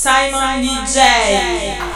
Simon DJ.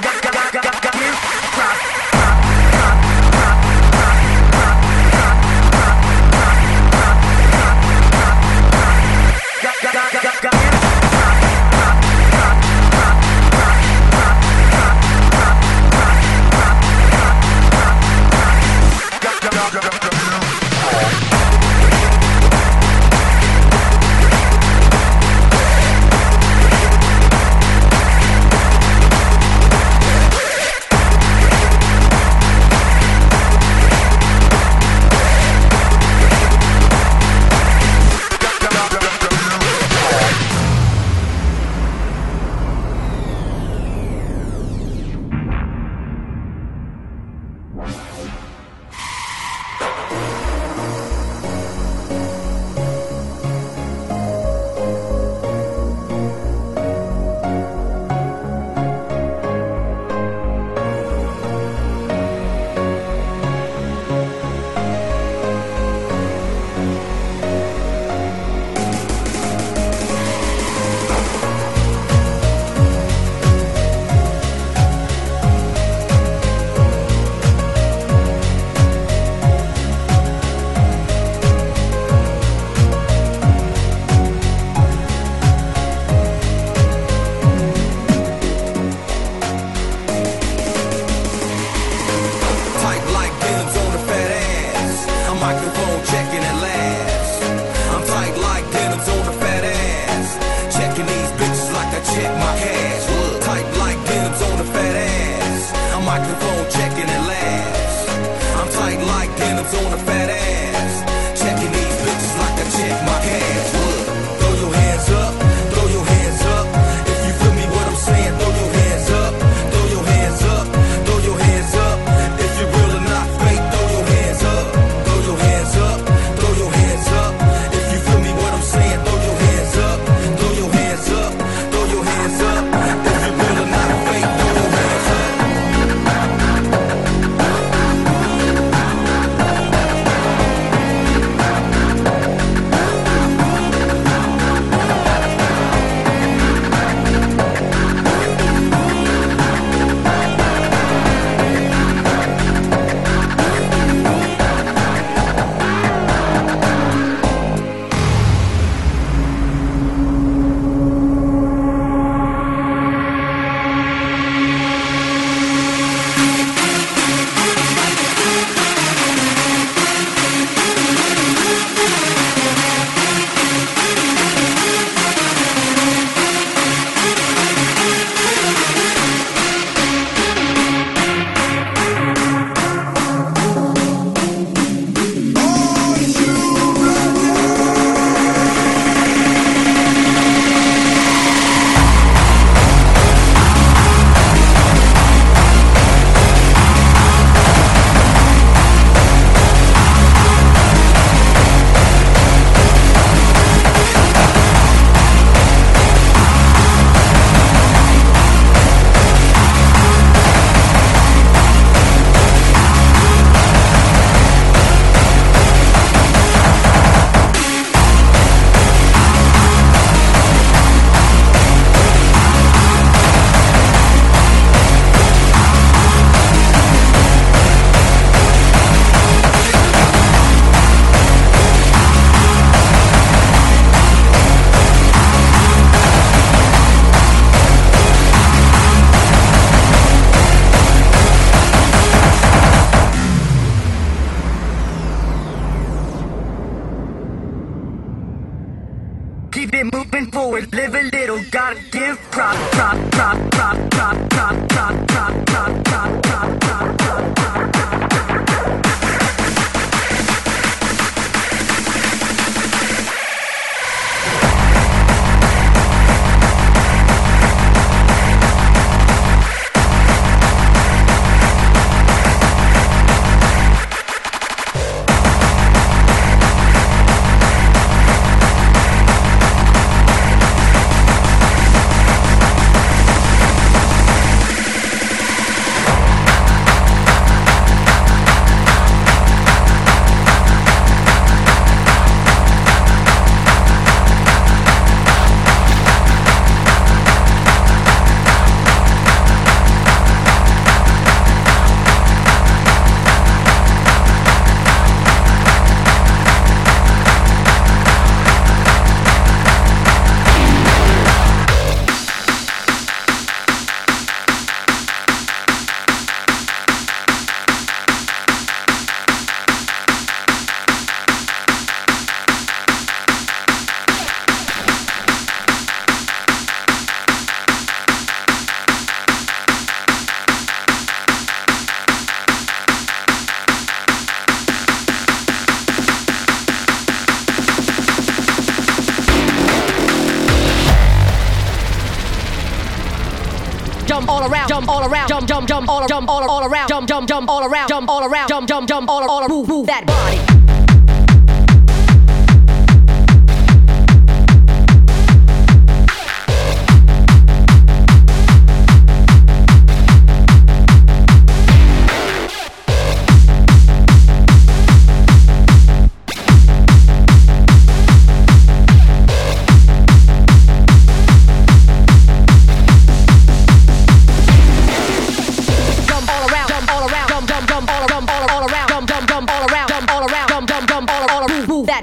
got, got, got.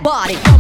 Body.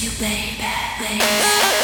you, baby. baby.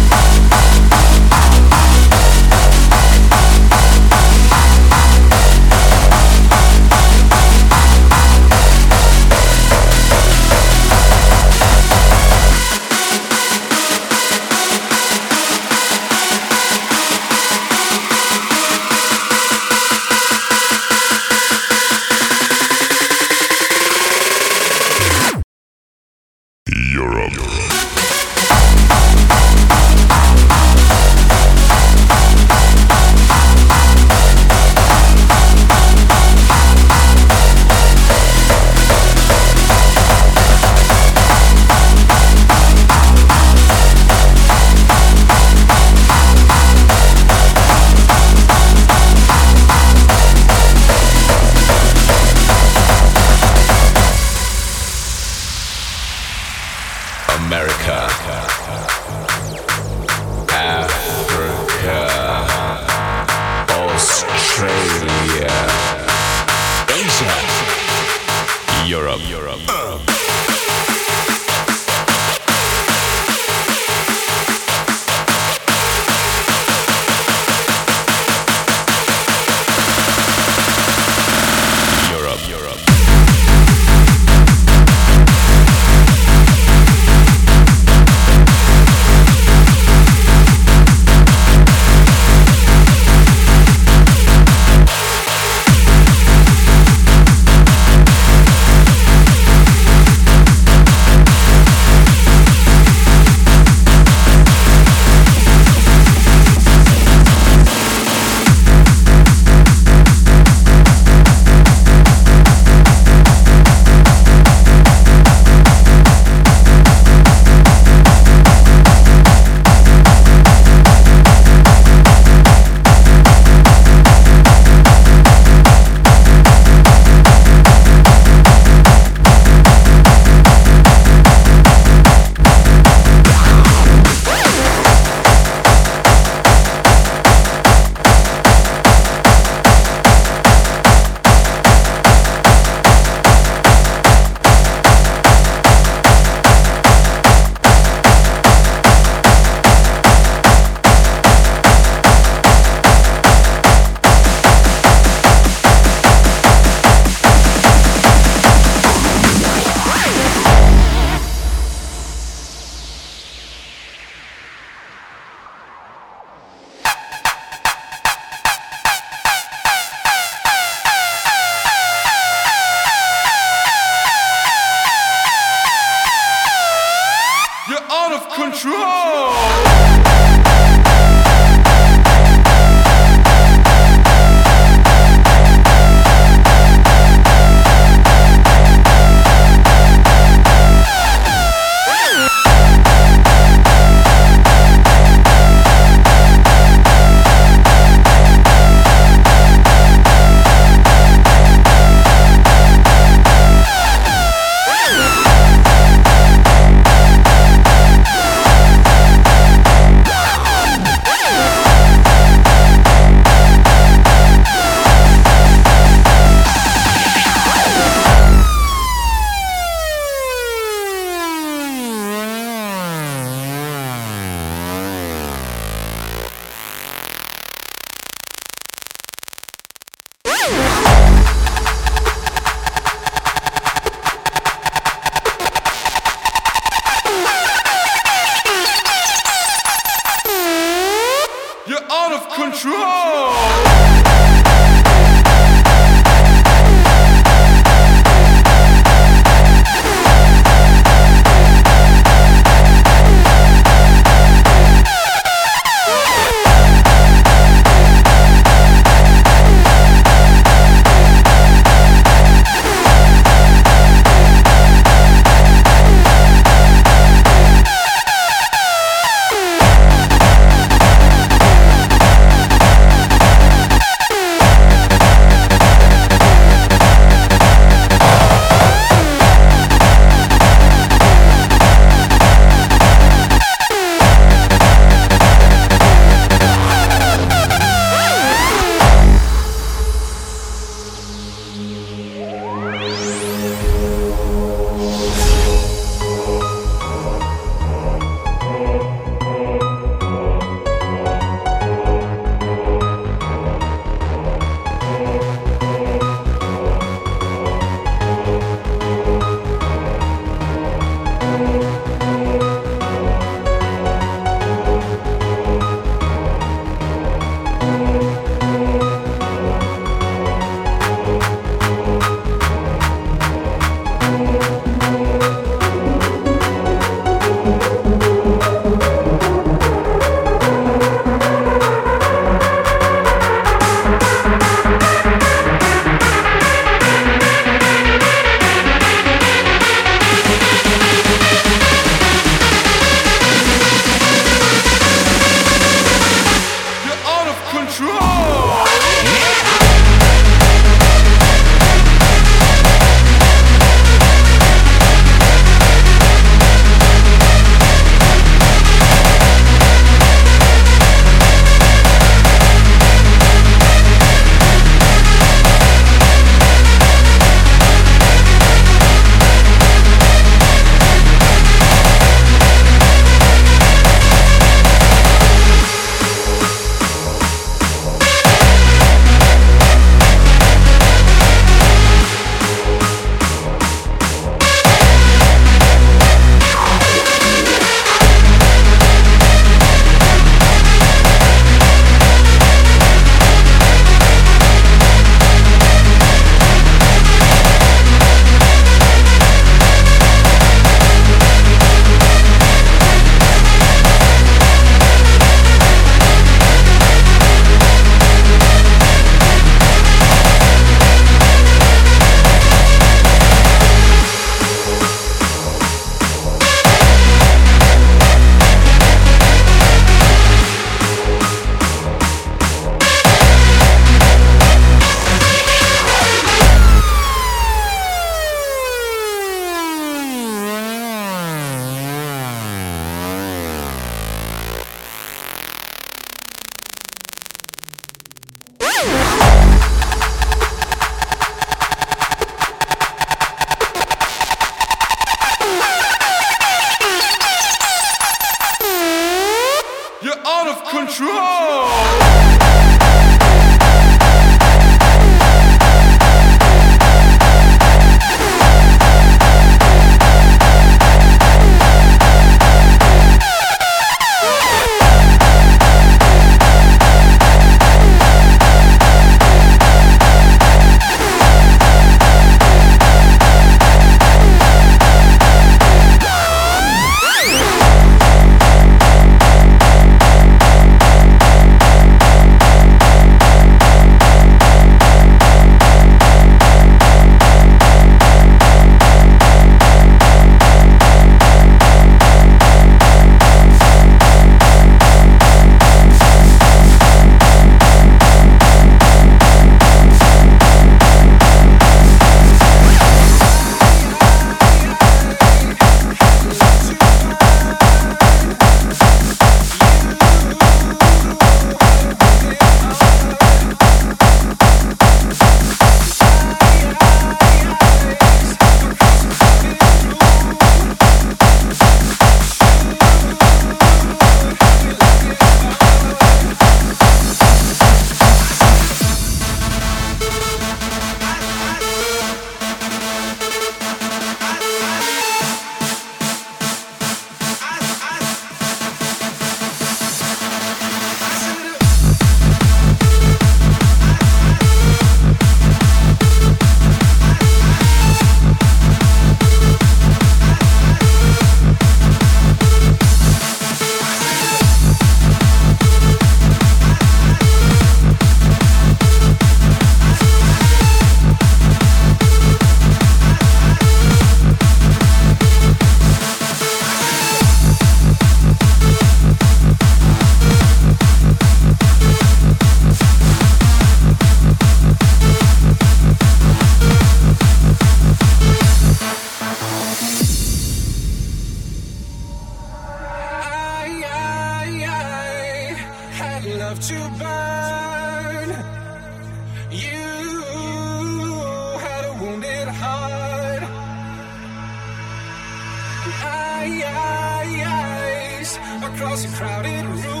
across a crowded room.